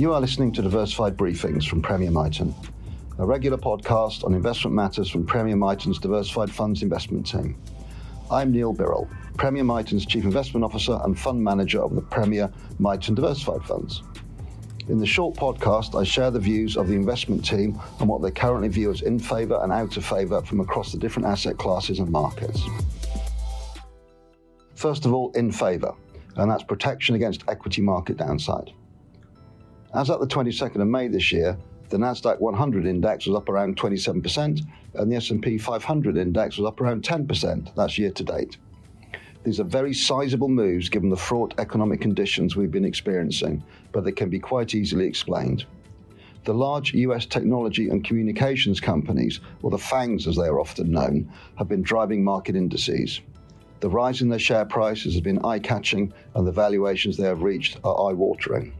You are listening to Diversified Briefings from Premier Miton, a regular podcast on investment matters from Premier Miton's Diversified Funds investment team. I'm Neil Birrell, Premier Miton's Chief Investment Officer and Fund Manager of the Premier Miton Diversified Funds. In the short podcast, I share the views of the investment team on what they currently view as in favour and out of favour from across the different asset classes and markets. First of all, in favour, and that's protection against equity market downside. As at the 22nd of May this year, the Nasdaq 100 index was up around 27%, and the S&P 500 index was up around 10%. That's year to date. These are very sizable moves given the fraught economic conditions we've been experiencing, but they can be quite easily explained. The large US technology and communications companies, or the FANGs as they are often known, have been driving market indices. The rise in their share prices has been eye catching, and the valuations they have reached are eye watering.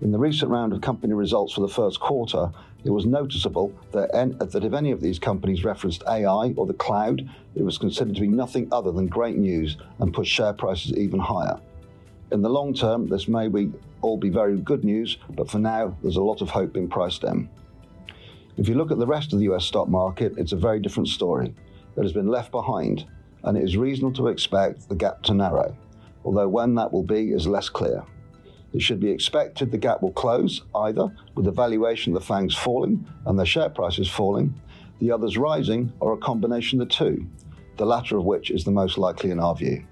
In the recent round of company results for the first quarter, it was noticeable that, that if any of these companies referenced AI or the cloud, it was considered to be nothing other than great news and pushed share prices even higher. In the long term, this may be, all be very good news, but for now, there's a lot of hope being priced in. If you look at the rest of the US stock market, it's a very different story. It has been left behind, and it is reasonable to expect the gap to narrow, although when that will be is less clear. It should be expected the gap will close either with the valuation of the FANGs falling and their share prices falling, the others rising, or a combination of the two, the latter of which is the most likely in our view.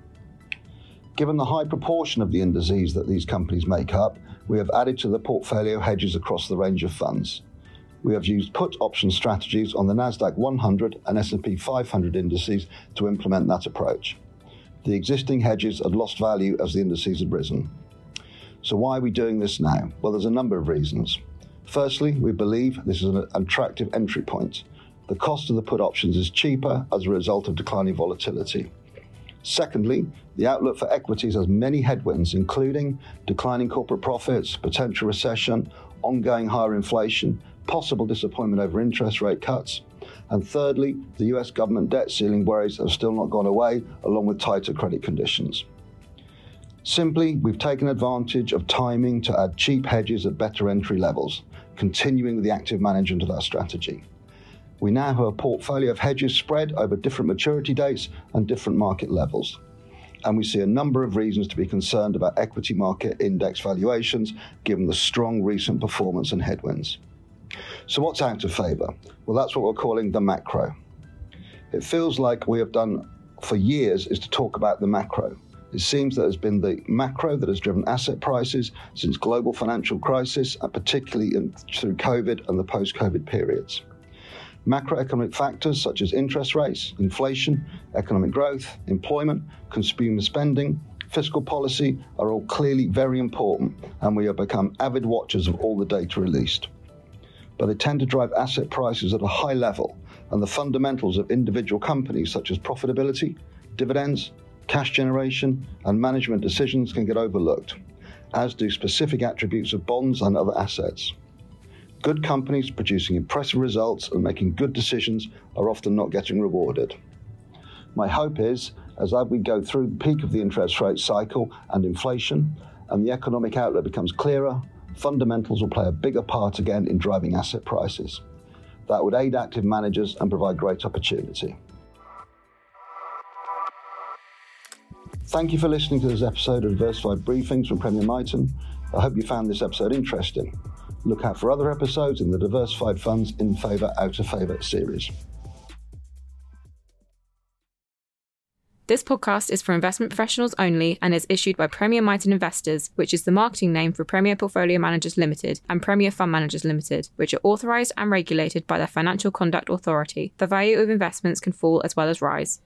Given the high proportion of the indices that these companies make up, we have added to the portfolio hedges across the range of funds. We have used put option strategies on the Nasdaq 100 and S&P 500 indices to implement that approach. The existing hedges had lost value as the indices had risen. So, why are we doing this now? Well, there's a number of reasons. Firstly, we believe this is an attractive entry point. The cost of the put options is cheaper as a result of declining volatility. Secondly, the outlook for equities has many headwinds, including declining corporate profits, potential recession, ongoing higher inflation, possible disappointment over interest rate cuts. And thirdly, the US government debt ceiling worries have still not gone away, along with tighter credit conditions. Simply, we've taken advantage of timing to add cheap hedges at better entry levels, continuing the active management of our strategy. We now have a portfolio of hedges spread over different maturity dates and different market levels. And we see a number of reasons to be concerned about equity market index valuations given the strong recent performance and headwinds. So, what's out of favour? Well, that's what we're calling the macro. It feels like we have done for years is to talk about the macro. It seems that it's been the macro that has driven asset prices since global financial crisis, and particularly in, through COVID and the post-COVID periods. Macroeconomic factors such as interest rates, inflation, economic growth, employment, consumer spending, fiscal policy are all clearly very important, and we have become avid watchers of all the data released. But they tend to drive asset prices at a high level, and the fundamentals of individual companies such as profitability, dividends, cash generation, and management decisions can get overlooked, as do specific attributes of bonds and other assets. Good companies producing impressive results and making good decisions are often not getting rewarded. My hope is, as we go through the peak of the interest rate cycle and inflation, and the economic outlook becomes clearer, fundamentals will play a bigger part again in driving asset prices. That would aid active managers and provide great opportunity. Thank you for listening to this episode of Diversified Briefings from Premier Miton. I hope you found this episode interesting. Look out for other episodes in the Diversified Funds in Favour, Out of Favour series. This podcast is for investment professionals only and is issued by Premier Miton Investors, which is the marketing name for Premier Portfolio Managers Limited and Premier Fund Managers Limited, which are authorised and regulated by the Financial Conduct Authority. The value of investments can fall as well as rise.